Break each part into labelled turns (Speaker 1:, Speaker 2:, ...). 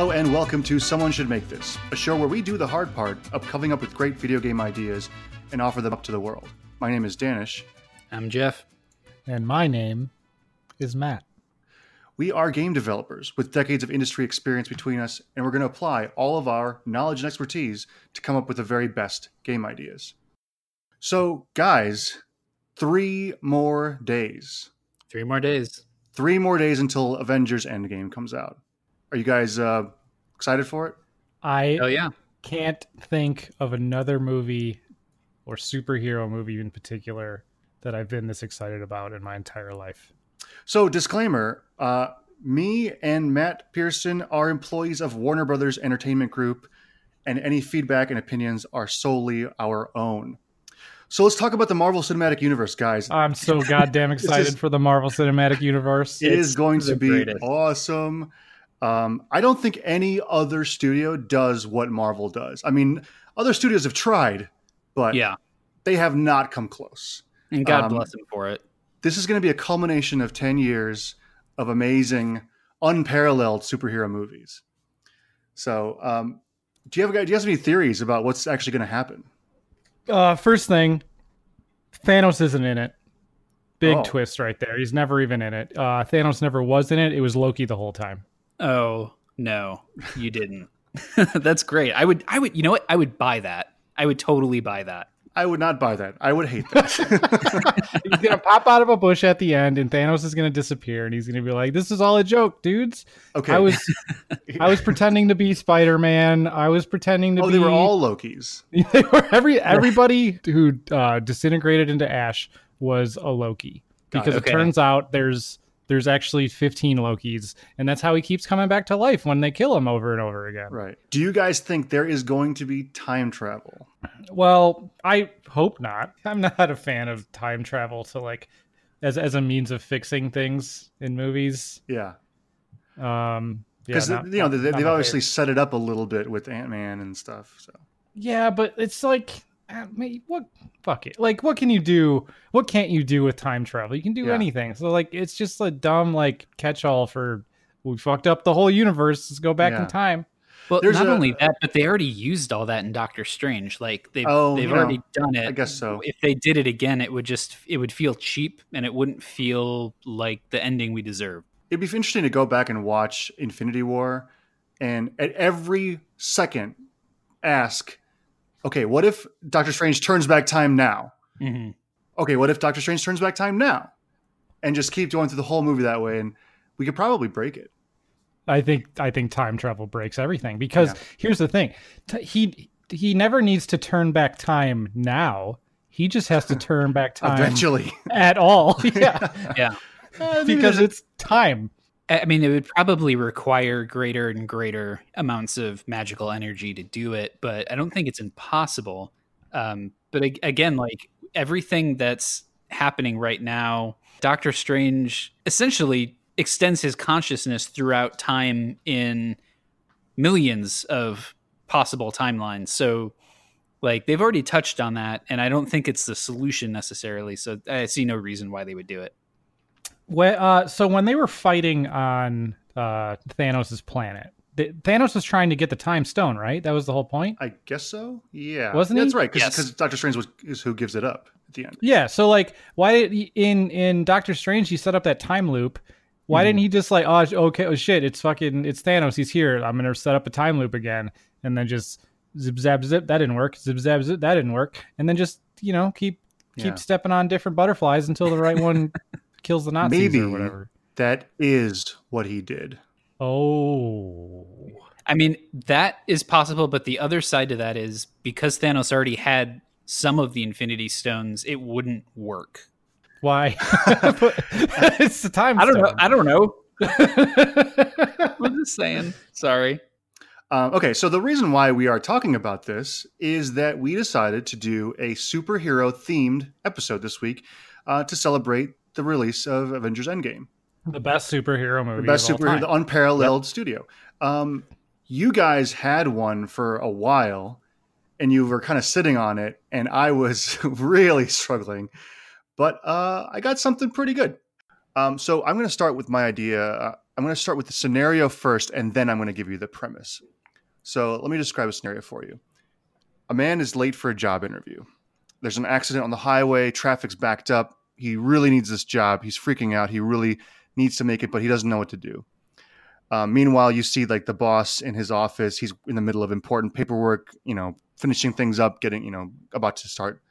Speaker 1: Hello and welcome to Someone Should Make This, a show where we do the hard part of coming up with great video game ideas and offer them up to the world. My name is Danish.
Speaker 2: I'm Jeff.
Speaker 3: And my name is Matt.
Speaker 1: We are game developers with decades of industry experience between us, and we're going to apply all of our knowledge and expertise to come up with the very best game ideas. So, guys, three more days.
Speaker 2: Three more days.
Speaker 1: Three more days until Avengers Endgame comes out. Are you guys uh, excited for it?
Speaker 3: I
Speaker 2: Oh yeah.
Speaker 3: can't think of another movie or superhero movie in particular that I've been this excited about in my entire life.
Speaker 1: So, disclaimer uh, me and Matt Pearson are employees of Warner Brothers Entertainment Group, and any feedback and opinions are solely our own. So, let's talk about the Marvel Cinematic Universe, guys.
Speaker 3: I'm so goddamn excited
Speaker 1: is-
Speaker 3: for the Marvel Cinematic Universe.
Speaker 1: It is
Speaker 2: it's
Speaker 1: going to be
Speaker 2: greatest.
Speaker 1: awesome. Um, I don't think any other studio does what Marvel does. I mean, other studios have tried, but
Speaker 2: Yeah.
Speaker 1: they have not come close.
Speaker 2: And God
Speaker 1: Um,
Speaker 2: bless them for it.
Speaker 1: This is going to be a culmination of 10 years of amazing, unparalleled superhero movies. So, um, do you have do you have any theories about what's actually going to happen?
Speaker 3: Uh, first thing, Thanos isn't in it. Big
Speaker 1: Oh.
Speaker 3: twist right there. He's never even in it. Uh, Thanos never was in it. It was Loki the whole time.
Speaker 2: Oh no, you didn't. That's great. I would. I would. You know what? I would buy that. I would totally buy that.
Speaker 1: I would not buy that. I would hate that.
Speaker 3: He's gonna pop out of a bush at the end, and Thanos is gonna disappear, and he's gonna be like, "This is all a joke, dudes."
Speaker 1: okay.
Speaker 3: I was I was pretending to be Spider Man. I was pretending to
Speaker 1: oh,
Speaker 3: be.
Speaker 1: they were all Lokis.
Speaker 3: they were every everybody who uh, disintegrated into ash was a Loki because
Speaker 2: it.
Speaker 3: it, turns out there's there's actually 15 Lokis, and that's how he keeps coming back to life when they kill him over and over again.
Speaker 1: Right. Do you guys think there is going to be time travel?
Speaker 3: Well, I hope not. I'm not a fan of time travel to like as as a means of fixing things in movies.
Speaker 1: Yeah.
Speaker 3: Um, yeah,
Speaker 1: Because
Speaker 3: not-
Speaker 1: you know they, they've obviously
Speaker 3: favorite.
Speaker 1: set it up a little bit with Ant Man and stuff. So
Speaker 3: Yeah, but it's like, uh, mate, what? Fuck it. Like, what can you do? What can't you do with time travel? You can do
Speaker 1: Yeah.
Speaker 3: anything. So, like, it's just a dumb like catch-all for we fucked up the whole universe. Let's go back
Speaker 1: Yeah.
Speaker 3: in time.
Speaker 2: Well,
Speaker 1: There's
Speaker 2: not
Speaker 1: a-
Speaker 2: only that, but they already used all that in Doctor Strange. Like they've
Speaker 1: Oh,
Speaker 2: they've
Speaker 1: you know,
Speaker 2: already done it.
Speaker 1: I guess so.
Speaker 2: If they did it again, it would just it would feel cheap, and it wouldn't feel like the ending we deserve.
Speaker 1: it'd be interesting to go back and watch Infinity War, and at every second ask, okay, what if Doctor Strange turns back time now?
Speaker 2: Mhm.
Speaker 1: Okay, what if Doctor Strange turns back time now? And just keep going through the whole movie that way, and we could probably break it.
Speaker 3: I think I think time travel breaks everything because
Speaker 1: Yeah.
Speaker 3: here's the thing: T- he he never needs to turn back time now. He just has to turn back time
Speaker 1: Eventually,
Speaker 3: at all. yeah,
Speaker 2: Yeah.
Speaker 1: Uh,
Speaker 3: because it's time.
Speaker 2: I mean, it would probably require greater and greater amounts of magical energy to do it, but I don't think it's impossible. Um, but again, like everything that's happening right now, Doctor Strange essentially extends his consciousness throughout time in millions of possible timelines. So, like, they've already touched on that, and I don't think it's the solution necessarily. So, I see no reason why they would do it.
Speaker 3: When, uh, so when they were fighting on uh, Thanos' planet, th- Thanos was trying to get the time stone, right? That was the whole point.
Speaker 1: I guess so. Yeah,
Speaker 3: Wasn't he?
Speaker 1: That's right, because
Speaker 2: Yes.
Speaker 1: Doctor Strange was is who gives it up at the end.
Speaker 3: Yeah. So like, why did he, in in Doctor Strange he set up that time loop? Why didn't he just like, oh, okay, oh shit, it's fucking, it's Thanos. He's here. I'm gonna set up a time loop again, and then just zip zap zip. That didn't work. Zip zap zip. That didn't work. And then just you know keep keep
Speaker 1: Yeah.
Speaker 3: stepping on different butterflies until the right one kills the Nazis
Speaker 1: Maybe.
Speaker 3: or whatever.
Speaker 1: That is what he did.
Speaker 3: Oh.
Speaker 2: I mean, that is possible, but the other side to that is because Thanos already had some of the Infinity Stones, it wouldn't work.
Speaker 3: Why? it's the time.
Speaker 2: I don't know. I don't know. I'm just saying. Sorry.
Speaker 1: Um, okay, so the reason why we are talking about this is that we decided to do a superhero themed episode this week uh, to celebrate the release of Avengers Endgame,
Speaker 3: the best superhero movie.
Speaker 1: the best superhero, the unparalleled studio. Um, you guys had one for a while, and you were kind of sitting on it, and I was really struggling, but uh, I got something pretty good. Um, so I'm going to start with my idea. Uh, I'm going to start with the scenario first, and then I'm going to give you the premise. So let me describe a scenario for you. A man is late for a job interview. There's an accident on the highway. Traffic's backed up. He really needs this job. He's freaking out. He really needs to make it, but he doesn't know what to do. Uh, meanwhile, you see like the boss in his office. He's in the middle of important paperwork. You know, finishing things up, getting you know about to start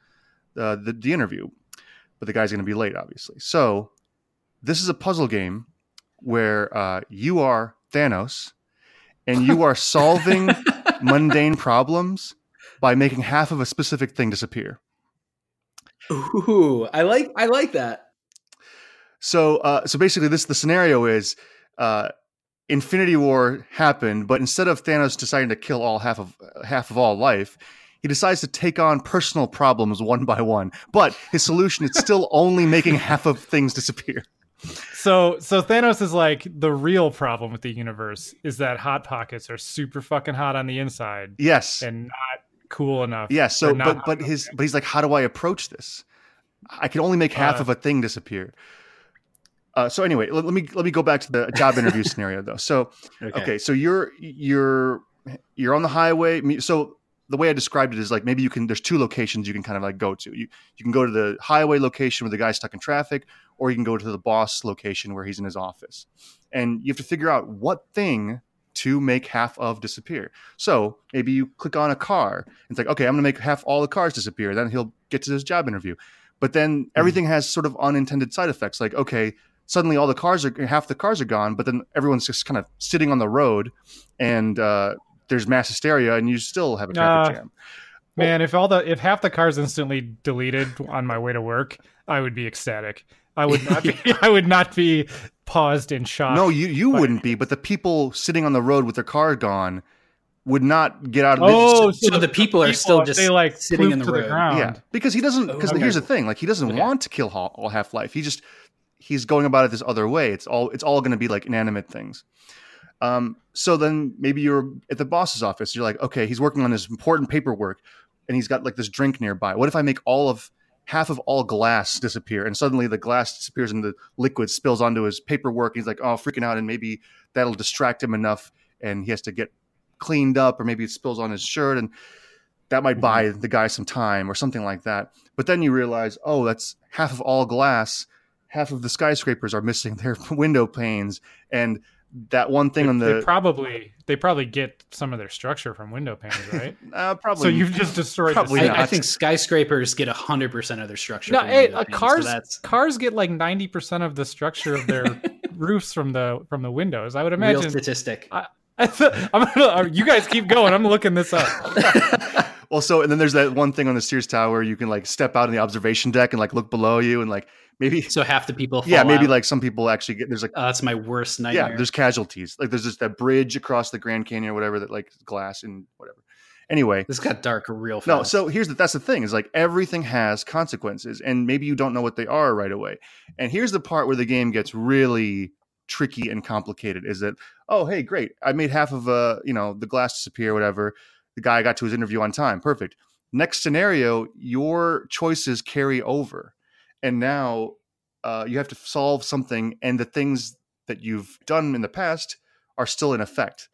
Speaker 1: uh, the the interview, but the guy's going to be late, obviously. So this is a puzzle game where uh, you are Thanos and you are solving mundane problems by making half of a specific thing disappear.
Speaker 2: Ooh, I like I like that.
Speaker 1: So, uh, so basically, this the scenario is uh, Infinity War happened, but instead of Thanos deciding to kill all half of half of all life, he decides to take on personal problems one by one. But his solution is still only making half of things disappear.
Speaker 3: So so Thanos is like the real problem with the universe is that hot pockets are super fucking hot on the inside
Speaker 1: Yes,
Speaker 3: and not cool enough.
Speaker 1: Yeah. So, but but his but he's like, how do I approach this? I can only make half
Speaker 3: Uh,
Speaker 1: of a thing disappear. Uh, so anyway, let, let me let me go back to the job interview scenario though. So okay. so you're you're you're on the highway so the way i described it is like maybe you can there's two locations you can kind of like go to you you can go to the highway location where the guy's stuck in traffic or you can go to the boss location where he's in his office and you have to figure out what thing to make half of disappear. So maybe you click on a car it's like okay i'm going to make half all the cars disappear then he'll get to his job interview. But then everything has sort of unintended side effects like okay suddenly all the cars are half the cars are gone but then everyone's just kind of sitting on the road and uh, there's mass hysteria and you still have a traffic
Speaker 3: Uh,
Speaker 1: jam.
Speaker 3: Man, if all the if half the cars instantly deleted on my way to work, I would be ecstatic. I would not be I would not be paused in shock.
Speaker 1: no you you wouldn't be but the people sitting on the road with their car gone would not get out of
Speaker 3: Oh,
Speaker 2: So the people are still just
Speaker 3: they like
Speaker 2: sitting
Speaker 3: ploop
Speaker 2: in the
Speaker 3: to
Speaker 2: road.
Speaker 3: the ground.
Speaker 1: yeah because he doesn't because
Speaker 2: Okay.
Speaker 1: here's the thing like he doesn't
Speaker 2: Okay.
Speaker 1: want to kill all, all half life he just he's going about it this other way it's all it's all going to be like inanimate things um so then maybe you're at the boss's office you're like okay he's working on this important paperwork and he's got like this drink nearby what if i make all of half of all glass disappear and suddenly the glass disappears and the liquid spills onto his paperwork he's like oh freaking out and maybe that'll distract him enough and he has to get cleaned up or maybe it spills on his shirt and that might mm-hmm. buy the guy some time or something like that. But then you realize oh that's half of all glass half of the skyscrapers are missing their window panes and that one thing
Speaker 3: They,
Speaker 1: on
Speaker 3: they
Speaker 1: the
Speaker 3: probably they probably get some of their structure from window panes, right?
Speaker 1: uh, probably
Speaker 3: so you've just destroyed
Speaker 1: Probably
Speaker 3: the.
Speaker 2: I, I think skyscrapers get hundred percent of their structure.
Speaker 3: No,
Speaker 2: from
Speaker 3: hey, uh,
Speaker 2: panes,
Speaker 3: cars
Speaker 2: So that's
Speaker 3: cars get like ninety percent of the structure of their roofs from the from the windows. I would
Speaker 2: real
Speaker 3: imagine.
Speaker 2: statistic.
Speaker 3: I- I'm gonna, uh, you guys keep going. I'm looking this up.
Speaker 1: well so and then there's that one thing on the sears tower you can like step out on the observation deck and like look below you and like maybe
Speaker 2: so half the people. Fall
Speaker 1: yeah maybe
Speaker 2: out.
Speaker 1: like some people actually get there's like
Speaker 2: Oh, that's my worst nightmare.
Speaker 1: yeah there's casualties like there's just that bridge across the grand canyon or whatever that like glass and whatever anyway
Speaker 2: this got dark real fast.
Speaker 1: No, so here's the that's the thing is like everything has consequences, and maybe you don't know what they are right away. And here's the part where the game gets really tricky and complicated. Is that oh hey great I made half of uh you know the glass disappear whatever the guy got to his interview on time perfect. Next scenario, your choices carry over, and now uh, you have to solve something, and the things that you've done in the past are still in effect,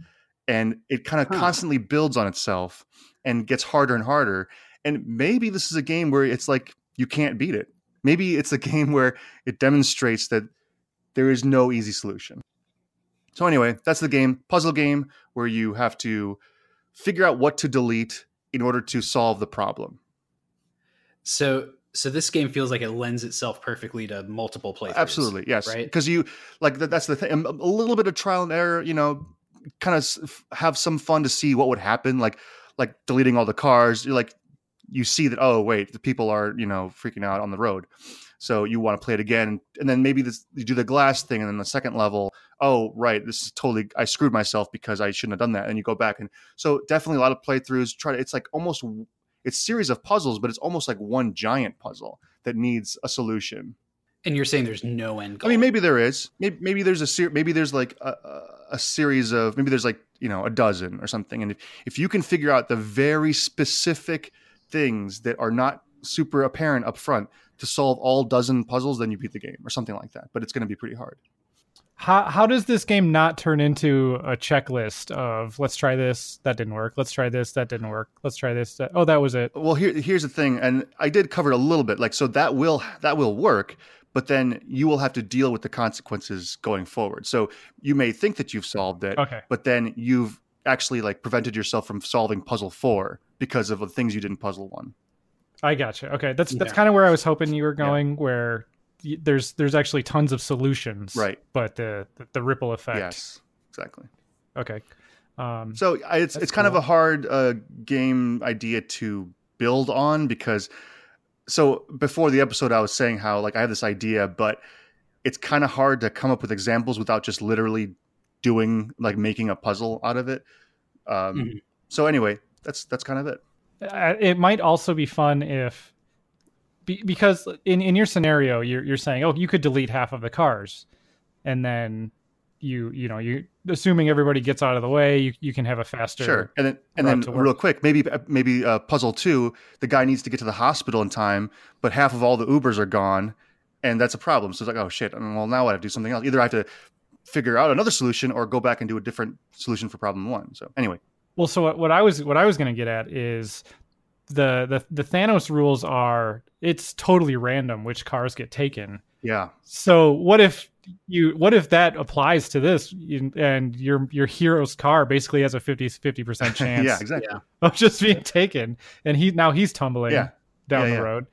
Speaker 1: and it kind of
Speaker 2: Huh.
Speaker 1: constantly builds on itself and gets harder and harder. And maybe this is a game where it's like you can't beat it. Maybe it's a game where it demonstrates that there is no easy solution. So anyway, that's the game, puzzle game where you have to figure out what to delete in order to solve the problem.
Speaker 2: so so this game feels like it lends itself perfectly to multiple playthroughs.
Speaker 1: Absolutely, yes.
Speaker 2: right?
Speaker 1: Because you like that, that's the thing. A a little bit of trial and error, you know, kind of have some fun to see what would happen. Like like deleting all the cars. You're like you see that oh wait the people are you know freaking out on the road, so you want to play it again. And then maybe this you do the glass thing, and then the second level. Oh right, this is totally I screwed myself because I shouldn't have done that. And you go back and so definitely a lot of playthroughs. Try to it's like almost it's series of puzzles, but it's almost like one giant puzzle that needs a solution.
Speaker 2: And you're saying there's no end goal.
Speaker 1: I mean, maybe there is. Maybe, maybe there's a ser- maybe there's like a, a- a series of maybe there's like you know a dozen or something. And if, if you can figure out the very specific things that are not super apparent up front to solve all dozen puzzles, then you beat the game or something like that. But it's going to be pretty hard.
Speaker 3: How how does this game not turn into a checklist of let's try this that didn't work let's try this that didn't work let's try this that, oh that was it
Speaker 1: Well, here here's the thing, and I did cover it a little bit. Like, so that will that will work, but then you will have to deal with the consequences going forward. So you may think that you've solved it,
Speaker 3: okay
Speaker 1: but then you've actually like prevented yourself from solving puzzle four because of the things you didn't puzzle one.
Speaker 3: I gotcha. Okay, that's that's kind of where I was hoping you were going. Where y- there's there's actually tons of solutions,
Speaker 1: Right.
Speaker 3: But the the, the ripple effect.
Speaker 1: Yes, exactly.
Speaker 3: Okay. Um,
Speaker 1: So I- it's it's kind of a hard uh, game idea to build on because so before the episode I was saying how like I have this idea, but it's kind of hard to come up with examples without just literally doing like making a puzzle out of it. Um,
Speaker 2: Mhm.
Speaker 1: So anyway, that's that's kind of it.
Speaker 3: uh, it might also be fun if be, because in in your scenario you're you're saying oh you could delete half of the cars, and then you you know you assuming everybody gets out of the way you you can have a faster
Speaker 1: Sure, and then and then real quick, maybe maybe uh, puzzle two, the guy needs to get to the hospital in time, but half of all the Ubers are gone, and that's a problem. So it's like, oh shit, and well now I have to do something else. Either I have to figure out another solution or go back and do a different solution for problem one. So anyway,
Speaker 3: Well, so what, what I was what I was going to get at is the, the the Thanos rules are it's totally random which cars get taken.
Speaker 1: yeah,
Speaker 3: So what if you what if that applies to this and your your hero's car basically has a 50 50% chance
Speaker 1: yeah, exactly.
Speaker 2: Yeah.
Speaker 3: of just being taken and he now he's tumbling
Speaker 1: Yeah.
Speaker 3: down
Speaker 1: Yeah,
Speaker 3: the road.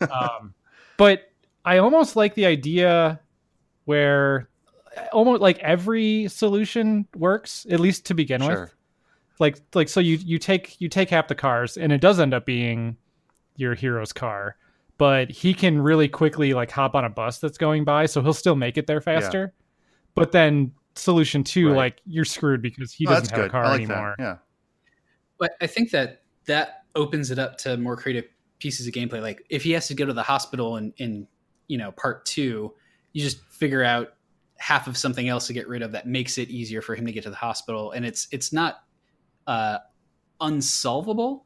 Speaker 3: um, but I almost like the idea where almost like every solution works at least to begin with
Speaker 1: Sure.
Speaker 3: Like like so you you take you take half the cars and it does end up being your hero's car but he can really quickly like hop on a bus that's going by so he'll still make it there faster but then solution two
Speaker 1: Right.
Speaker 3: like you're screwed because he
Speaker 1: Oh,
Speaker 3: doesn't have
Speaker 1: good.
Speaker 3: a car
Speaker 1: like
Speaker 3: anymore
Speaker 1: that. Yeah,
Speaker 2: But I think that that opens it up to more creative pieces of gameplay. Like if he has to go to the hospital in, in you know part two, you just figure out half of something else to get rid of that makes it easier for him to get to the hospital, and it's it's not uh, unsolvable.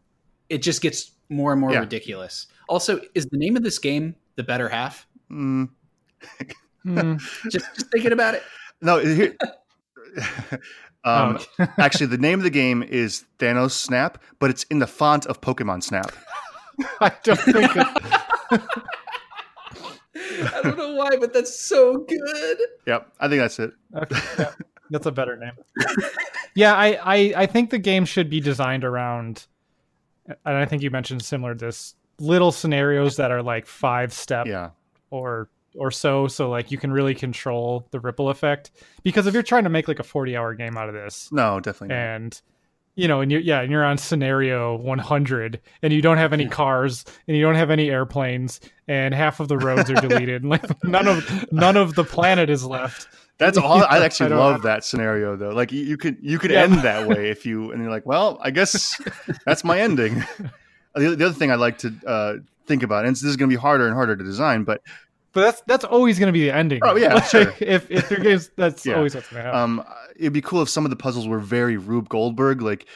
Speaker 2: It just gets more and more
Speaker 1: Yeah.
Speaker 2: ridiculous. Also, is the name of this game the better half?
Speaker 1: Mm,
Speaker 3: Hmm.
Speaker 2: Just, just thinking about it.
Speaker 1: no. Here, um,
Speaker 3: Oh, okay.
Speaker 1: actually, the name of the game is Thanos Snap, but it's in the font of Pokemon Snap.
Speaker 3: i don't think it,
Speaker 2: I don't know why, but that's so good.
Speaker 1: Yep, I think that's it.
Speaker 3: Okay, yeah, that's a better name. Yeah, I, I I think the game should be designed around, and I think you mentioned similar to this little scenarios that are like five step
Speaker 1: Yeah,
Speaker 3: or or so, so like you can really control the ripple effect. Because if you're trying to make like a 40 hour game out of this,
Speaker 1: no, definitely. Not.
Speaker 3: and you know, and you're yeah, and you're on scenario 100, and you don't have any cars, and you don't have any airplanes, and half of the roads are deleted, and like none of none of the planet is left.
Speaker 1: That's all. I
Speaker 3: I
Speaker 1: actually
Speaker 3: don't-
Speaker 1: love that scenario though. Like you, you could you could
Speaker 3: Yeah.
Speaker 1: end that way if you and you're like, well, I guess that's my ending. the, the other thing I like to uh, think about, and this is going to be harder and harder to design, but
Speaker 3: But that's that's always going to be the ending.
Speaker 1: Oh, yeah,
Speaker 3: Like,
Speaker 1: sure.
Speaker 3: If if your games, that's
Speaker 1: Yeah.
Speaker 3: always what's going to happen.
Speaker 1: um, it'd be cool if some of the puzzles were very Rube Goldberg. Like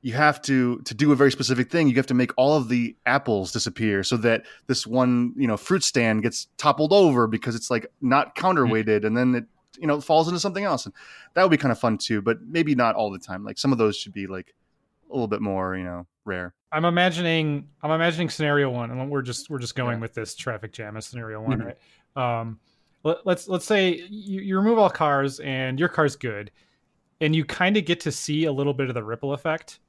Speaker 1: you have to to do a very specific thing. You have to make all of the apples disappear so that this one you know fruit stand gets toppled over because it's like not counterweighted, and then it you know falls into something else, and that would be kind of fun too. But maybe not all the time. Like some of those should be like a little bit more you know rare.
Speaker 3: I'm imagining I'm imagining scenario one, and we're just we're just going
Speaker 1: Yeah. Mm-hmm.
Speaker 3: with this traffic jam as scenario one,
Speaker 2: Mhm.
Speaker 3: right? Um, let, let's let's say you, you remove all cars, and your car's good, and you kind of get to see a little bit of the ripple effect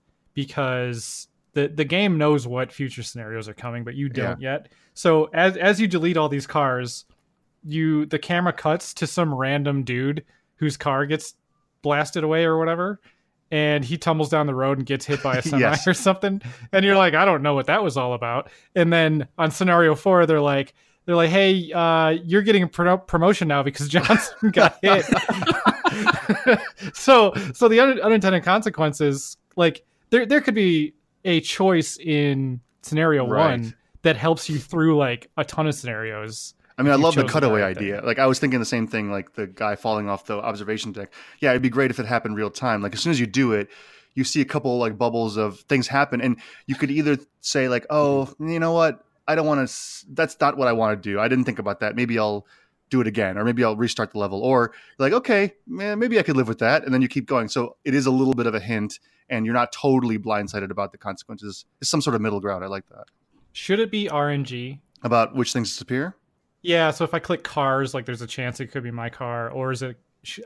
Speaker 3: because the the game knows what future scenarios are coming, but you don't yet. So as as you delete all these cars, you the camera cuts to some random dude whose car gets blasted away or whatever and he tumbles down the road and gets hit by a semi
Speaker 1: Yes.
Speaker 3: or something and you're like i don't know what that was all about and then on scenario four they're like they're like hey uh, you're getting a pro- promotion now because johnson got hit so so the un- unintended consequences like there there could be a choice in scenario
Speaker 1: Right.
Speaker 3: one that helps you through like a ton of scenarios
Speaker 1: I mean, I love the cutaway
Speaker 3: right thing.
Speaker 1: idea. Like I was thinking the same thing, like the guy falling off the observation deck. Yeah, it'd be great if it happened real time. Like as soon as you do it, you see a couple like bubbles of things happen, and you could either say like, "Oh, you know what? I don't want to. That's not what I want to do. I didn't think about that. Maybe I'll do it again, or maybe I'll restart the level, or like, okay, man, maybe I could live with that, and then you keep going. So it is a little bit of a hint, and you're not totally blindsided about the consequences. It's some sort of middle ground. I like that.
Speaker 3: Should it be RNG?
Speaker 1: About which things disappear?
Speaker 3: Yeah. So if I click cars, like there's a chance it could be my car, or is it?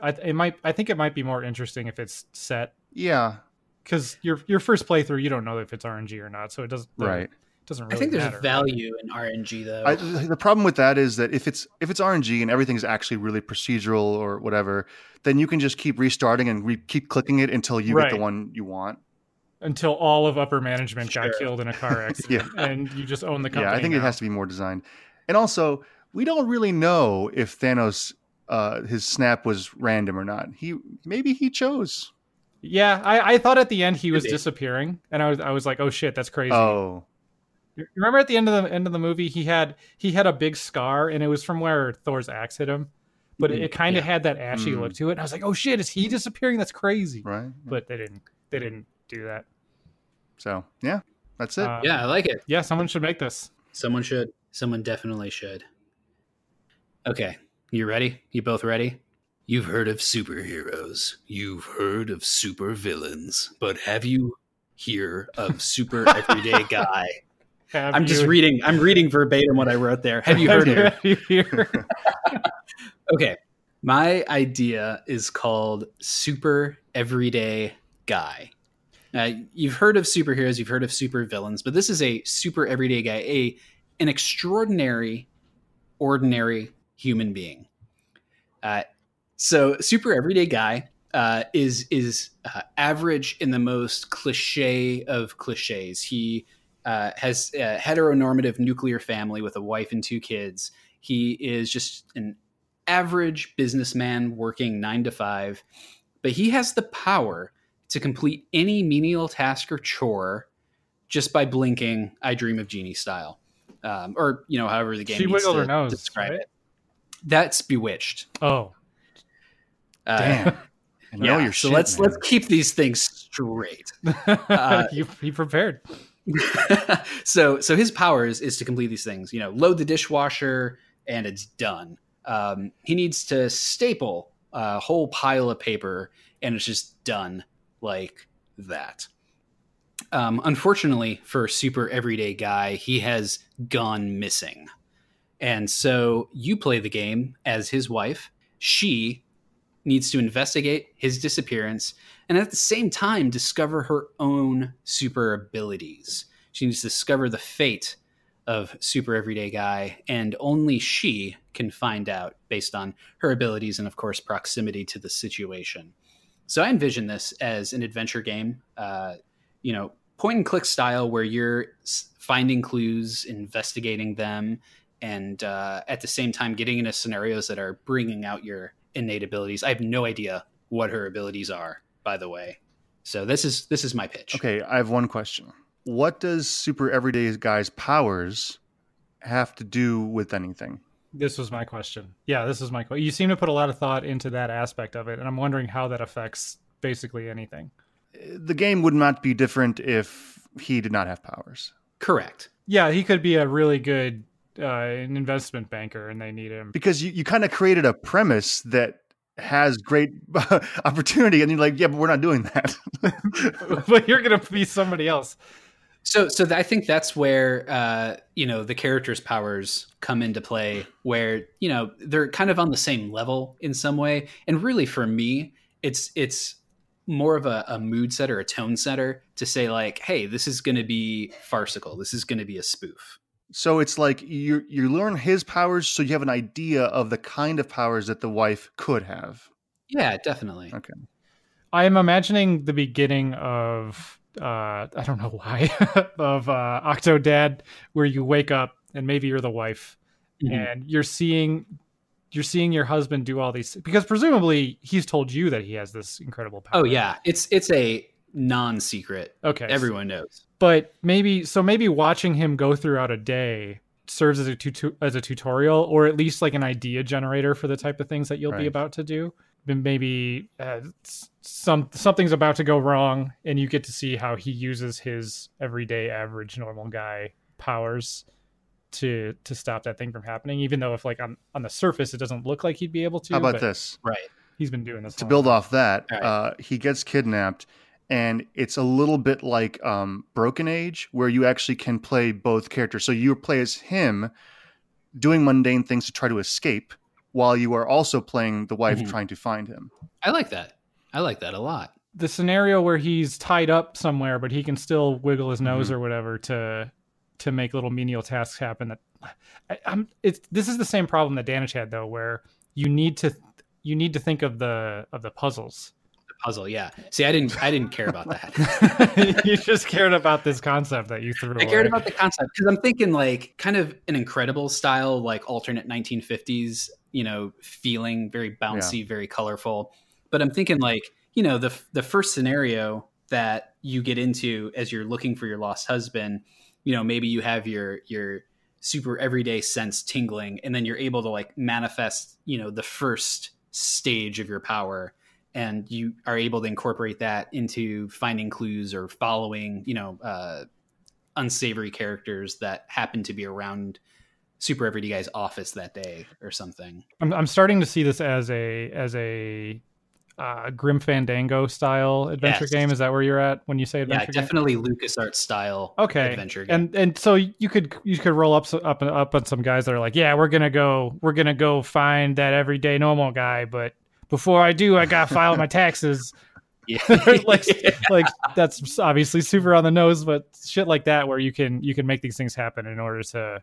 Speaker 3: I, it might. I think it might be more interesting if it's set
Speaker 1: Yeah,
Speaker 3: because your your first playthrough, you don't know if it's RNG or not, so it doesn't.
Speaker 1: right.
Speaker 3: It Doesn't
Speaker 2: I think there's
Speaker 3: matter.
Speaker 2: value in RNG though.
Speaker 1: I, the problem with that is that if it's if it's RNG and everything's actually really procedural or whatever, then you can just keep restarting and re- keep clicking it until you get the one you want.
Speaker 3: until all of upper management got killed in a car accident, yeah. and you just own the company.
Speaker 1: Yeah, I think it has to be more designed. And also, we don't really know if Thanos uh, his snap was random or not. He maybe he chose.
Speaker 3: Yeah, I, I thought at the end he was disappearing, and I was I was like, oh shit, that's crazy.
Speaker 1: Oh,
Speaker 3: You remember at the end of the end of the movie, he had he had a big scar, and it was from where Thor's axe hit him, but it,
Speaker 2: Mhm,
Speaker 3: it kind of
Speaker 2: yeah.
Speaker 3: had that ashy
Speaker 1: Mm.
Speaker 3: look to it. And I was like, oh shit, is he disappearing? That's crazy.
Speaker 1: right.
Speaker 3: But they didn't they didn't do that.
Speaker 1: So yeah, that's it.
Speaker 3: Uh,
Speaker 2: yeah, I like it.
Speaker 3: yeah, someone should make this.
Speaker 2: Someone should. Someone definitely should. Okay, you ready? You both ready? You've heard of superheroes. You've heard of supervillains. But have you hear of super everyday guy?
Speaker 3: Have
Speaker 2: I'm just
Speaker 3: you-
Speaker 2: reading. I'm reading verbatim what I wrote there. Have you heard of it?
Speaker 3: Have you heard-
Speaker 2: Okay. My idea is called Super Everyday Guy. Uh, you've heard of superheroes, you've heard of super villains, but this is a super everyday guy, a an extraordinary, ordinary human being. Uh, so, super everyday guy uh, is is uh, average in the most cliche of cliches. He uh, has a heteronormative nuclear family with a wife and two kids. He is just an average businessman working nine to five, but he has the power to complete any menial task or chore just by blinking I Dream of Jeannie style. Um, or, you know, however the game
Speaker 3: She wiggled
Speaker 2: to
Speaker 3: her nose,
Speaker 2: describe
Speaker 3: right?
Speaker 2: it. That's Bewitched.
Speaker 3: oh,
Speaker 2: Uh,
Speaker 1: Damn. I know
Speaker 2: yeah,
Speaker 1: your
Speaker 2: so
Speaker 1: shit,
Speaker 2: let's
Speaker 1: man.
Speaker 2: let's keep these things straight. Uh,
Speaker 3: you he prepared.
Speaker 2: so so his powers is to complete these things. You know, load the dishwasher and it's done. Um, he needs to staple a whole pile of paper and it's just done like that. Um, unfortunately for super everyday guy, he has gone missing, and so you play the game as his wife. She needs to investigate his disappearance and at the same time discover her own super abilities. She needs to discover the fate of Super Everyday Guy, and only she can find out based on her abilities and, of course, proximity to the situation. So I envision this as an adventure game, uh, you know, point and click style where you're finding clues, investigating them, and uh, at the same time getting into scenarios that are bringing out your innate abilities. I have no idea what her abilities are, by the way. So this is this is my pitch.
Speaker 1: Okay, I have one question. What does Super Everyday Guy's powers have to do with anything?
Speaker 3: This was my question. Yeah, this is my question. You seem to put a lot of thought into that aspect of it, and I'm wondering how that affects basically anything.
Speaker 1: The game would not be different if he did not have powers.
Speaker 2: Correct.
Speaker 3: Yeah, he could be a really good uh, an investment banker, and they need him.
Speaker 1: Because you, you kind of created a premise that has great opportunity, and you're like, yeah, but we're not doing that.
Speaker 3: but you're gonna be somebody else.
Speaker 2: So, so th- I think that's where uh, you know the character's powers come into play, where you know they're kind of on the same level in some way. And really, for me, it's it's more of a, a mood setter, a tone setter to say like, "Hey, this is going to be farcical. This is going to be a spoof."
Speaker 1: So it's like you you learn his powers, so you have an idea of the kind of powers that the wife could have.
Speaker 2: Yeah, definitely.
Speaker 1: Okay.
Speaker 3: I am imagining the beginning of uh, I don't know why of uh, Octodad, where you wake up and maybe you're the wife,
Speaker 2: Mhm.
Speaker 3: and you're seeing you're seeing your husband do all these because presumably he's told you that he has this incredible power.
Speaker 2: Oh yeah, it's it's a non-secret.
Speaker 3: Okay.
Speaker 2: Everyone knows.
Speaker 3: but maybe so maybe watching him go throughout a day serves as a tutu- as a tutorial or at least like an idea generator for the type of things that you'll be about to do maybe uh, some something's about to go wrong and you get to see how he uses his everyday average normal guy powers to to stop that thing from happening. Even though if like on on the surface it doesn't look like he'd be able to.
Speaker 1: How about
Speaker 3: but
Speaker 1: this?
Speaker 2: Right.
Speaker 3: He's been doing this
Speaker 1: To build
Speaker 3: enough.
Speaker 1: off that,
Speaker 2: All right.
Speaker 1: uh, he gets kidnapped, and it's a little bit like um, Broken Age, where you actually can play both characters. So you play as him, doing mundane things to try to escape, while you are also playing the wife
Speaker 2: Mhm.
Speaker 1: trying to find him.
Speaker 2: I like that. I like that a lot.
Speaker 3: the scenario where he's tied up somewhere, but he can still wiggle his nose
Speaker 1: Mm-hmm.
Speaker 3: or whatever to to make little menial tasks happen. That I, I'm it's this is the same problem that Danish had though, where you need to you need to think of the of the puzzles.
Speaker 2: Puzzle, yeah. See, I didn't I didn't care about that.
Speaker 3: you just cared about this concept that you threw.
Speaker 2: I cared about the concept because I'm thinking like kind of an incredible style, like alternate 1950s, you know, feeling very bouncy, very colorful. But I'm thinking like, you know, the the first scenario that you get into as you're looking for your lost husband, you know, maybe you have your your super everyday sense tingling, and then you're able to like manifest, you know, the first stage of your power and you are able to incorporate that into finding clues or following you know uh, unsavory characters that happen to be around super everyday guy's office that day or something
Speaker 3: I'm I'm starting to see this as a as a uh, Grim Fandango style adventure
Speaker 2: Yes.
Speaker 3: game. Is that where you're at when you say
Speaker 2: yeah
Speaker 3: adventure game?
Speaker 2: definitely lucasarts style
Speaker 3: okay
Speaker 2: adventure game
Speaker 3: and and so you could you could roll up up up on some guys that are like yeah we're gonna go we're gonna go find that everyday normal guy but before i do i gotta file my taxes
Speaker 2: yeah.
Speaker 3: like like that's obviously super on the nose but shit like that where you can you can make these things happen in order to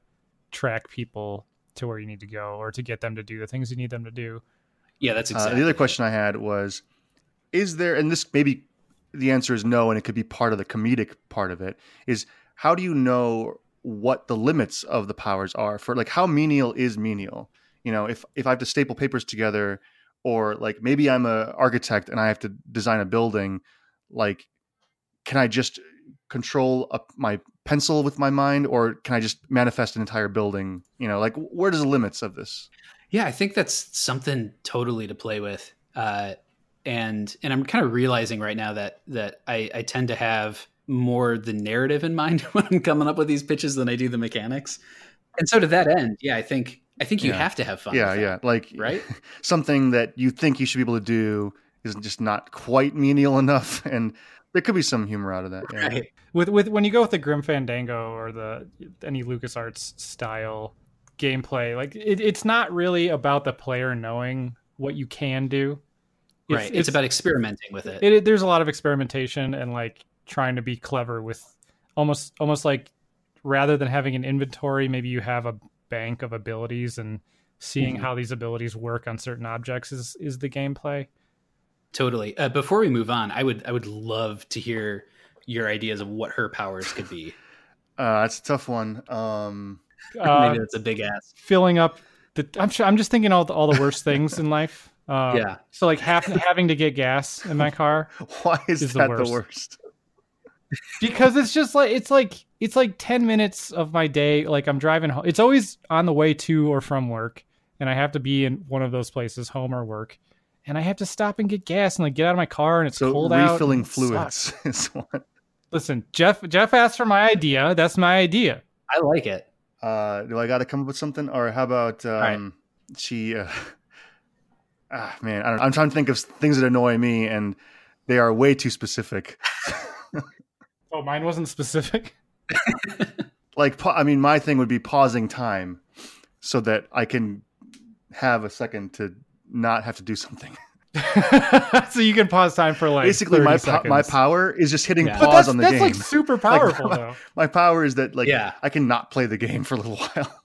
Speaker 3: track people to where you need to go or to get them to do the things you need them to do
Speaker 2: yeah that's
Speaker 1: Uh,
Speaker 2: exactly
Speaker 1: the other question I had was, is there, and this maybe the answer is no, and it could be part of the comedic part of it, is how do you know what the limits of the powers are for like how menial is menial? You know, if if I have to staple papers together, or like maybe I'm a architect and I have to design a building, like can I just control a, my pencil with my mind, or can I just manifest an entire building? You know, like where does the limits of this?
Speaker 2: Yeah, I think that's something totally to play with. Uh, and and I'm kind of realizing right now that that I, I tend to have more the narrative in mind when I'm coming up with these pitches than I do the mechanics. And so to that end, yeah, I think I think you
Speaker 1: Yeah.
Speaker 2: have to have fun.
Speaker 1: yeah
Speaker 2: with
Speaker 1: yeah like
Speaker 2: Right?
Speaker 1: something that you think you should be able to do is just not quite menial enough and there could be some humor out of that
Speaker 2: that.
Speaker 1: yeah.
Speaker 2: Right.
Speaker 3: with with when you go with the Grim Fandango or the any LucasArts style gameplay, like it, it's not really about the player knowing what you can do.
Speaker 2: right. It's, about experimenting with it.
Speaker 3: it, it- There's a lot of experimentation and like trying to be clever with almost almost like rather than having an inventory, maybe you have a bank of abilities and seeing
Speaker 2: Mhm.
Speaker 3: how these abilities work on certain objects is is the gameplay.
Speaker 2: Totally. Uh, before we move on, I would I would love to hear your ideas of what her powers could be.
Speaker 1: uh that's a tough one um
Speaker 3: Uh,
Speaker 2: Maybe that's a big ass.
Speaker 3: filling up the I'm sure I'm just thinking all the, all the worst things in life. Um,
Speaker 2: Yeah.
Speaker 3: So like have, having to get gas in my car
Speaker 1: why is,
Speaker 3: Is the
Speaker 1: that
Speaker 3: worst.
Speaker 1: the worst
Speaker 3: because it's just like it's like it's like 10 minutes of my day like I'm driving home. It's always on the way to or from work and I have to be in one of those places home or work and I have to stop and get gas and like get out of my car and it's
Speaker 1: so
Speaker 3: cold out.
Speaker 1: refilling
Speaker 3: and
Speaker 1: fluids is what
Speaker 3: Listen, Jeff Jeff asked for my idea. That's my idea.
Speaker 2: I like it.
Speaker 1: uh do i gotta come up with something or how about um
Speaker 2: right.
Speaker 1: she uh, ah man I don't, i'm trying to think of things that annoy me and they are way too specific
Speaker 3: Oh, mine wasn't specific.
Speaker 1: like i mean my thing would be pausing time so that i can have a second to not have to do something
Speaker 3: so you can pause time for like
Speaker 1: basically my po- my power is just hitting
Speaker 2: Yeah.
Speaker 1: Pause on the
Speaker 3: that's
Speaker 1: game That's
Speaker 3: like super powerful though.
Speaker 1: my power is that like
Speaker 2: Yeah.
Speaker 1: i can not play the game for a little while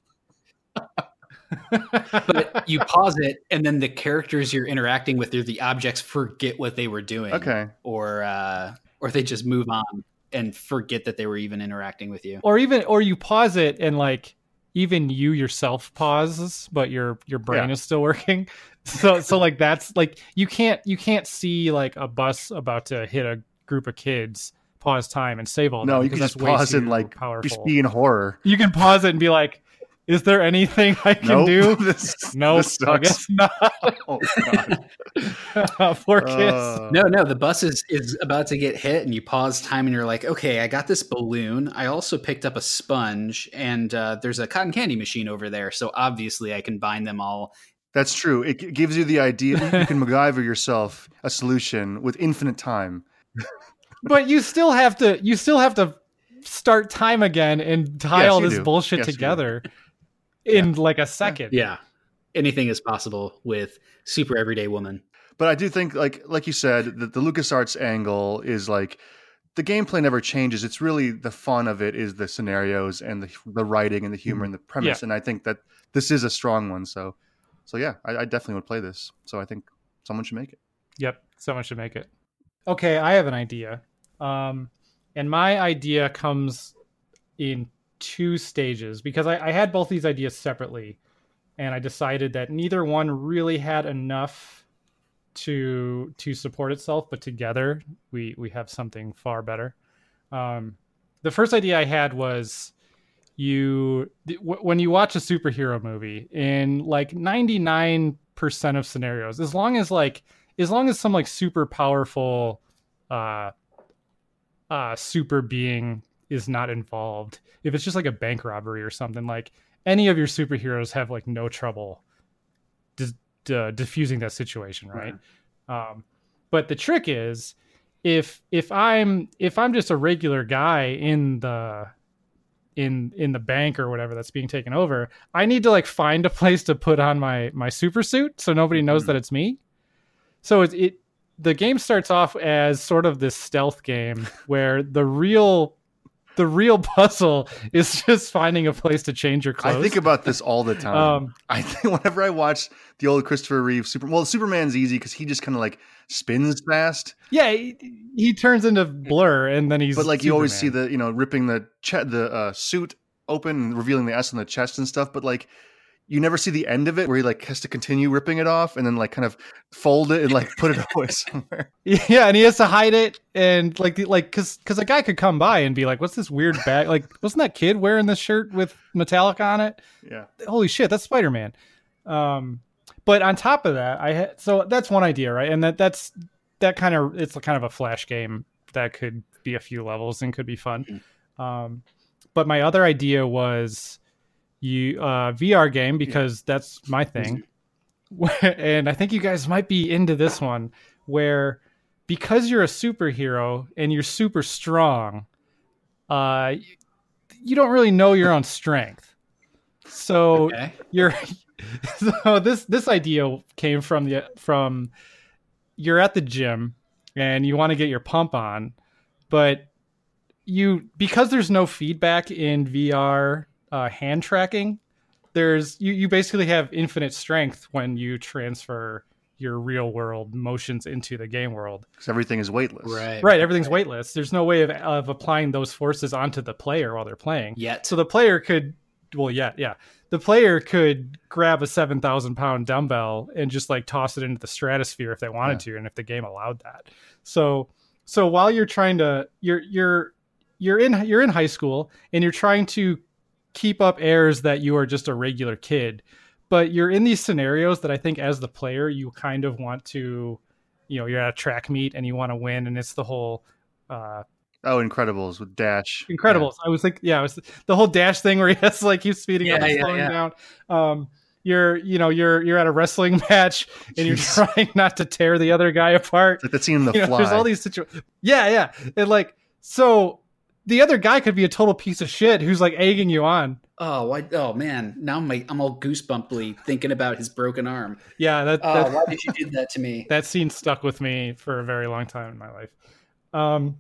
Speaker 2: But you pause it, and then the characters you're interacting with, or the objects, forget what they were doing.
Speaker 1: okay
Speaker 2: Or uh, or they just move on and forget that they were even interacting with you.
Speaker 3: or even or you pause it and like even you yourself pauses but your your brain
Speaker 1: Yeah.
Speaker 3: is still working so so like that's like you can't you can't see like a bus about to hit a group of kids pause time and save all
Speaker 1: no
Speaker 3: that
Speaker 1: you can
Speaker 3: because
Speaker 1: just
Speaker 3: that's
Speaker 1: pause and like
Speaker 3: powerful
Speaker 1: just be in horror
Speaker 3: you can pause it and be like Is there anything I can
Speaker 1: Nope.
Speaker 3: do?
Speaker 1: this,
Speaker 3: No,
Speaker 1: this
Speaker 3: I guess not.
Speaker 1: Oh, God.
Speaker 3: Poor kids.
Speaker 1: Uh,
Speaker 2: No, no, the bus is, is about to get hit, and you pause time, and you're like, okay, I got this balloon. I also picked up a sponge, and uh, there's a cotton candy machine over there. So obviously, I can bind them all.
Speaker 1: That's true. It gives you the idea you can MacGyver yourself a solution with infinite time.
Speaker 3: but you still have to. You still have to start time again and tie
Speaker 1: Yes,
Speaker 3: all this
Speaker 1: do.
Speaker 3: bullshit
Speaker 1: Yes,
Speaker 3: together in like a second.
Speaker 2: Yeah, anything is possible with super everyday woman.
Speaker 1: But I do think, like like you said, that the LucasArts angle is like the gameplay never changes. It's really the fun of it is the scenarios and the the writing and the humor and the premise. And I think that this is a strong one. So, so yeah, I, I definitely would play this. So I think someone should make it.
Speaker 3: Yep, someone should make it. Okay, I have an idea. Um, and my idea comes in two stages because I, I had both these ideas separately, and I decided that neither one really had enough to to support itself, but together we we have something far better. Um, the first idea I had was you when you watch a superhero movie in like 99% of scenarios as long as like as long as some like super powerful uh uh super being is not involved. If it's just like a bank robbery or something like any of your superheroes have like no trouble dis- uh, diffusing that situation right? Um but the trick is if if i'm if i'm just a regular guy in the in in the bank or whatever that's being taken over i need to like find a place to put on my my super suit so nobody knows
Speaker 1: Mhm.
Speaker 3: that it's me. So it, it the game starts off as sort of this stealth game where the real the real puzzle is just finding a place to change your clothes
Speaker 1: I think about this all the time.
Speaker 3: um
Speaker 1: I think whenever I watch the old Christopher Reeve Super, well, Superman's easy because he just kind of like spins fast.
Speaker 3: yeah he, he turns into blur and then he's
Speaker 1: but like you always see the you know ripping the che- the uh, suit open and revealing the S on the chest and stuff. But like you never see the end of it where he like has to continue ripping it off and then like kind of fold it and like put it away somewhere.
Speaker 3: Yeah, and he has to hide it, and like, the, like, cause, cause a guy could come by and be like, "What's this weird bag? Like, wasn't that kid wearing this shirt with metallic on it?
Speaker 1: Yeah,
Speaker 3: Holy shit, that's Spider Man." Um, but on top of that, I had so that's one idea, right? And that that's that kind of it's kind of a flash game that could be a few levels and could be fun. Um, but my other idea was you uh, VR game because that's my thing, and I think you guys might be into this one where because you're a superhero and you're super strong, uh, you don't really know your own strength. So
Speaker 2: Okay.
Speaker 3: you're so this this idea came from the from you're at the gym and you want to get your pump on, but you because there's no feedback in VR uh, hand tracking, there's you you basically have infinite strength when you transfer your real world motions into the game world.
Speaker 1: because everything is weightless.
Speaker 2: Right.
Speaker 3: Right, everything's weightless. There's no way of, of applying those forces onto the player while they're playing.
Speaker 2: Yet.
Speaker 3: So the player could, well, yeah, yeah. The player could grab a 7,000 pound dumbbell and just like toss it into the stratosphere if they wanted to, and if the game allowed that. So, so while you're trying to, you're, you're, you're in, you're in high school and you're trying to keep up airs that you are just a regular kid, but you're in these scenarios that I think as the player, you kind of want to, you know, you're at a track meet and you want to win. And it's the whole, uh,
Speaker 1: Oh, Incredibles with Dash.
Speaker 3: Incredibles. I was like, yeah, it was the whole dash thing where he has to like keep speeding up
Speaker 2: Yeah,
Speaker 3: and
Speaker 2: yeah,
Speaker 3: slowing
Speaker 2: Yeah.
Speaker 3: down. Um, you're, you know, you're you're at a wrestling match and you're
Speaker 1: Jeez.
Speaker 3: trying not to tear the other guy apart.
Speaker 1: It's like that scene in The
Speaker 3: You know,
Speaker 1: Fly.
Speaker 3: there's all these situations. Yeah, yeah, and like so, the other guy could be a total piece of shit who's like egging you on.
Speaker 2: Oh, why, oh man! Now I'm like, I'm all goosebumply thinking about his broken arm.
Speaker 3: Yeah, that
Speaker 2: Oh,
Speaker 3: that,
Speaker 2: why did you do that to me?
Speaker 3: that scene stuck with me for a very long time in my life. Um,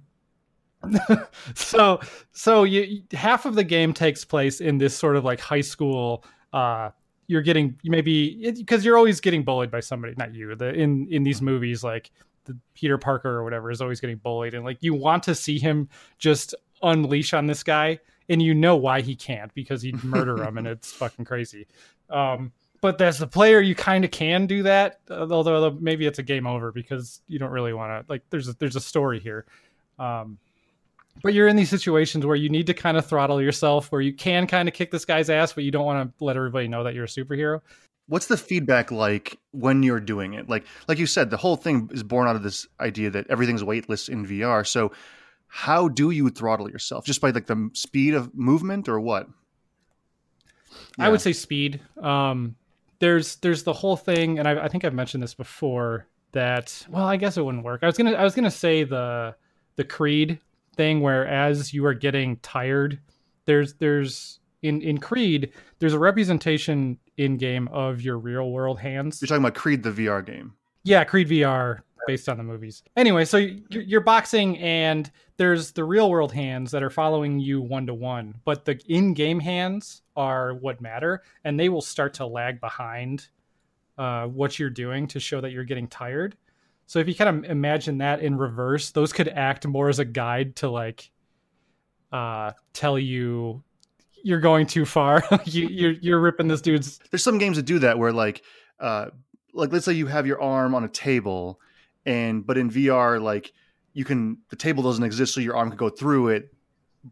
Speaker 3: so so you half of the game takes place in this sort of like high school. Uh, you're getting maybe because you're always getting bullied by somebody, not you. The in in these movies, like the Peter Parker or whatever is always getting bullied, and like you want to see him just unleash on this guy, and you know why he can't because he'd murder him, and it's fucking crazy. Um, but as the player, you kind of can do that, uh, although maybe it's a game over because you don't really want to. Like, there's a, there's a story here. Um, but you're in these situations where you need to kind of throttle yourself, where you can kind of kick this guy's ass, but you don't want to let everybody know that you're a superhero.
Speaker 1: What's the feedback like when you're doing it? Like like you said, the whole thing is born out of this idea that everything's weightless in VR. So how do you throttle yourself? Just by like the speed of movement or what?
Speaker 3: I would say speed. Um, there's there's the whole thing, and I, I think I've mentioned this before. That well, I guess it wouldn't work. I was gonna I was gonna say the the Creed thing, where as you are getting tired, there's there's in in Creed there's a representation in game of your real world hands.
Speaker 1: You're talking about Creed, the VR game.
Speaker 3: Yeah, Creed VR based on the movies. Anyway, so you're, boxing and there's the real world hands that are following you one to one, but the in game hands are what matter, and they will start to lag behind uh, what you're doing to show that you're getting tired. So if you kind of imagine that in reverse, those could act more as a guide to like uh, tell you you're going too far. you, you're you're ripping this dude's.
Speaker 1: There's some games that do that where like, uh, like let's say you have your arm on a table, and but in VR like you can the table doesn't exist, so your arm can go through it,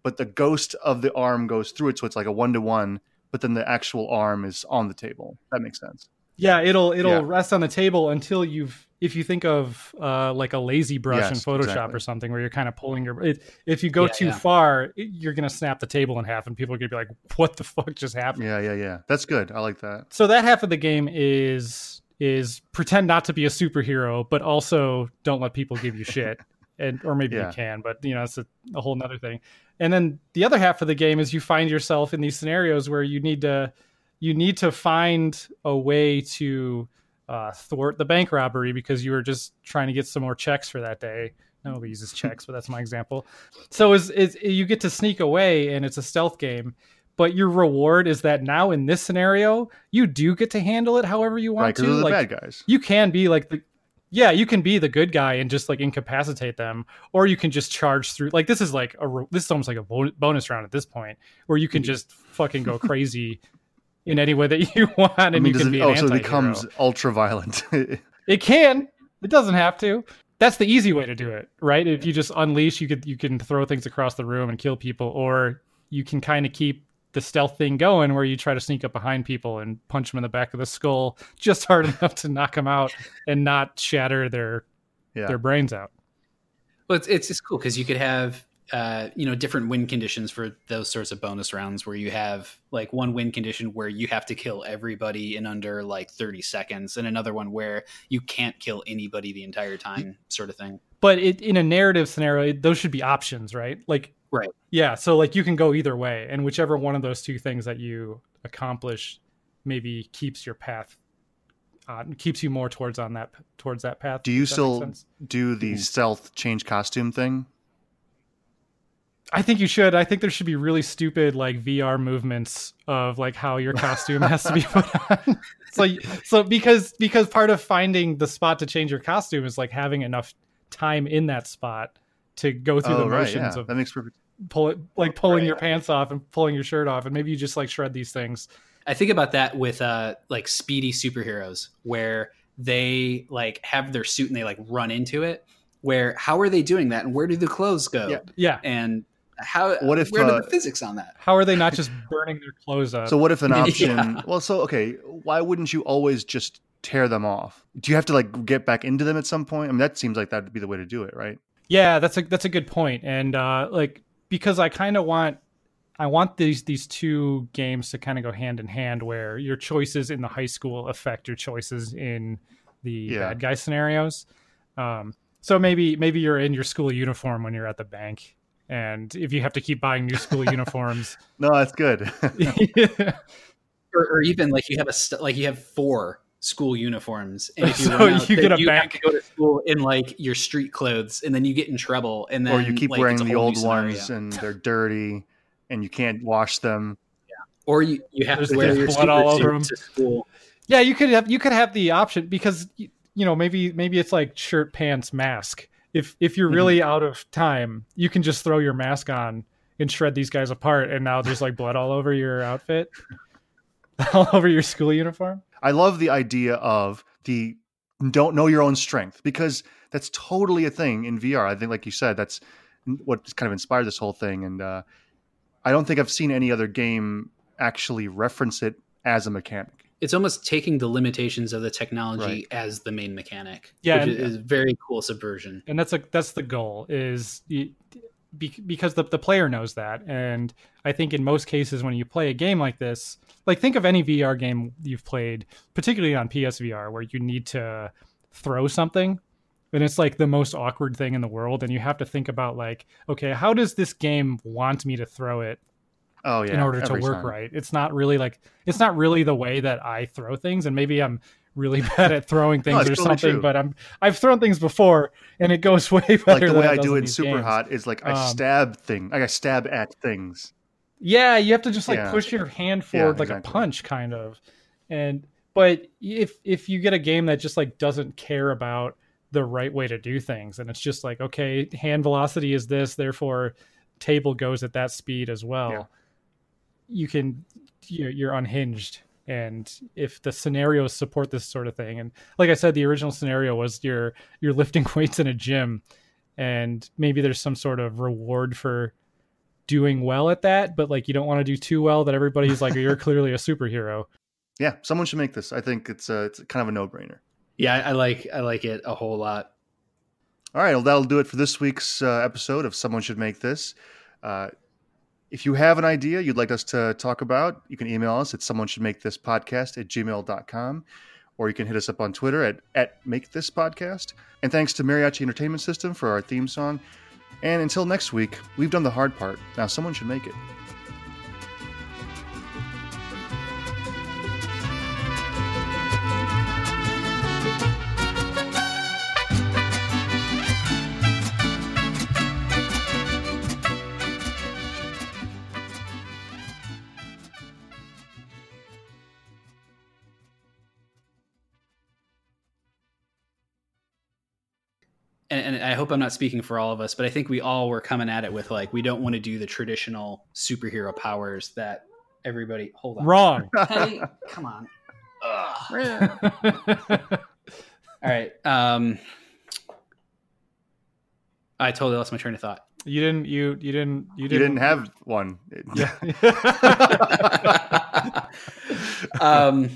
Speaker 1: but the ghost of the arm goes through it, so it's like a one to one. But then the actual arm is on the table. That makes sense.
Speaker 3: Yeah, it'll it'll
Speaker 1: Yeah.
Speaker 3: rest on the table until you've if you think of uh, like a lazy brush in Photoshop
Speaker 1: exactly.
Speaker 3: or something where you're kind of pulling your it, if you go
Speaker 2: Yeah,
Speaker 3: too
Speaker 2: yeah.
Speaker 3: far, it, you're gonna snap the table in half, and people are gonna be like, "What the fuck just happened?"
Speaker 1: Yeah, yeah, yeah. That's good. I like that.
Speaker 3: So that half of the game is is pretend not to be a superhero, but also don't let people give you shit. And or maybe
Speaker 1: Yeah.
Speaker 3: you can, but you know, it's a, a whole nother thing. And then the other half of the game is you find yourself in these scenarios where you need to you need to find a way to uh, thwart the bank robbery because you were just trying to get some more checks for that day. Nobody uses checks, but that's my example. So is is you get to sneak away and it's a stealth game, but your reward is that now in this scenario you do get to handle it however you want
Speaker 1: Right,
Speaker 3: to.
Speaker 1: the
Speaker 3: Like,
Speaker 1: bad guys.
Speaker 3: you can be like the yeah you can be the good guy and just like incapacitate them or you can just charge through like this is like a this is almost like a bonus round at this point where you can mm-hmm. just fucking go crazy in any way that you want and
Speaker 1: I mean,
Speaker 3: you can
Speaker 1: it,
Speaker 3: be an
Speaker 1: oh, so it becomes ultra violent.
Speaker 3: it can it doesn't have to that's the easy way to do it right if you just unleash you could you can throw things across the room and kill people or you can kind of keep the stealth thing going where you try to sneak up behind people and punch them in the back of the skull just hard enough to knock them out and not shatter their
Speaker 1: yeah.
Speaker 3: their brains out.
Speaker 2: Well, it's it's, it's cool because you could have uh, you know different win conditions for those sorts of bonus rounds where you have like one win condition where you have to kill everybody in under like 30 seconds and another one where you can't kill anybody the entire time sort of thing
Speaker 3: But it, in a narrative scenario, it, those should be options, right? Like,
Speaker 2: Right.
Speaker 3: Yeah. So like you can go either way, and whichever one of those two things that you accomplish maybe keeps your path, uh, keeps you more towards on that towards that path.
Speaker 1: Do you
Speaker 3: Does that make
Speaker 1: still do the stealth change costume thing?
Speaker 3: I think you should. I think there should be really stupid like VR movements of like how your costume has to be put on. so so because because part of finding the spot to change your costume is like having enough time in that spot to go through the
Speaker 1: Oh, right.
Speaker 3: motions
Speaker 1: Yeah,
Speaker 3: of
Speaker 1: that makes perfect.
Speaker 3: Pull it like pulling
Speaker 2: Right.
Speaker 3: your pants off and pulling your shirt off and maybe you just like shred these things.
Speaker 2: I think about that with uh like speedy superheroes where they like have their suit and they like run into it. Where how are they doing that and where do the clothes go?
Speaker 1: Yeah.
Speaker 3: Yeah.
Speaker 2: And how
Speaker 1: What if,
Speaker 2: where
Speaker 1: uh,
Speaker 2: are the physics on that?
Speaker 3: How are they not just burning their clothes up?
Speaker 1: So what if an
Speaker 2: Yeah.
Speaker 1: option? Well, so okay, why wouldn't you always just tear them off? Do you have to like get back into them at some point? I mean, that seems like that would be the way to do it, right?
Speaker 3: Yeah, that's a that's a good. And uh like because I kind of want I want these these two games to kind of go hand in hand where your choices in the high school affect your choices in the
Speaker 1: Yeah.
Speaker 3: bad guy scenarios. Um so maybe maybe you're in your school uniform when you're at the bank and if you have to keep buying new school uniforms
Speaker 1: No, that's good.
Speaker 2: or, or even like you have a st- like you have four school uniforms and if you,
Speaker 3: So
Speaker 2: out,
Speaker 3: you get a
Speaker 2: you
Speaker 3: bank.
Speaker 2: to go to school in like your street clothes and then you get in trouble and then
Speaker 1: or you keep
Speaker 2: like,
Speaker 1: wearing the old ones and they're dirty and you can't wash them. Yeah.
Speaker 2: or you, you have
Speaker 3: There's
Speaker 2: to wear your
Speaker 3: blood all over
Speaker 2: suit
Speaker 3: 'em.
Speaker 2: to school
Speaker 3: Yeah, you could have you could have the option because you know maybe maybe it's like shirt pants mask. If if you're mm-hmm. really out of time, you can just throw your mask on and shred these guys apart, and now there's like blood all over your outfit, all over your school uniform.
Speaker 1: I love the idea of the don't know your own strength because that's totally a thing in VR. I think, like you said, that's what kind of inspired this whole thing. And uh, I don't think I've seen any other game actually reference it as a mechanic.
Speaker 2: It's almost taking the limitations of the technology
Speaker 1: Right.
Speaker 2: as the main mechanic.
Speaker 3: Yeah,
Speaker 2: which
Speaker 3: and-
Speaker 2: is very cool subversion.
Speaker 3: and that's like that's the goal is you, be, because the, the player knows that and i think in most cases when you play a game like this like think of any vr game you've played particularly on psvr where you need to throw something and it's like the most awkward thing in the world and you have to think about like okay how does this game want me to throw it
Speaker 1: Oh yeah,
Speaker 3: in order to work
Speaker 1: time.
Speaker 3: right it's not really like it's not really the way that i throw things and maybe i'm really bad at throwing things
Speaker 1: it's
Speaker 3: or
Speaker 1: totally
Speaker 3: something
Speaker 1: true.
Speaker 3: but i'm i've thrown things before and it goes way better
Speaker 1: Like the way I do it in Super
Speaker 3: games.
Speaker 1: Hot is like I
Speaker 3: Um,
Speaker 1: stab thing. Like I stab at things.
Speaker 3: Yeah, you have to just like
Speaker 1: Yeah.
Speaker 3: push your hand
Speaker 1: Yeah,
Speaker 3: forward like
Speaker 1: exactly.
Speaker 3: a punch, kind of. And but if if you get a game that just like doesn't care about the right way to do things, and it's just like okay, hand velocity is this, therefore table goes at that speed as well.
Speaker 1: Yeah.
Speaker 3: You can you're unhinged, and if the scenarios support this sort of thing, and like I said, the original scenario was you're you're lifting weights in a gym, and maybe there's some sort of reward for doing well at that, but like you don't want to do too well that everybody's like you're clearly a superhero.
Speaker 1: Yeah, someone should make this. I think it's uh, it's kind of a no brainer.
Speaker 2: Yeah, I I like I like it a whole lot.
Speaker 1: All right, well, that'll do it for this week's uh, episode of Someone Should Make This. Uh, if you have an idea you'd like us to talk about, you can email us at someone should make this podcast at gmail.com or you can hit us up on Twitter at, at make this podcast. And thanks to Mariachi Entertainment System for our theme song. And until next week, we've done the hard part. Now someone should make it.
Speaker 2: I hope I'm not speaking for all of us, but I think we all were coming at it with like we don't want to do the traditional superhero powers that everybody. Hold on,
Speaker 3: Wrong.
Speaker 2: Hey, come on. All right. Um, I totally lost my train of thought.
Speaker 3: you didn't. You you didn't. You
Speaker 1: You
Speaker 3: didn't,
Speaker 1: didn't have one.
Speaker 3: Yeah.
Speaker 2: um,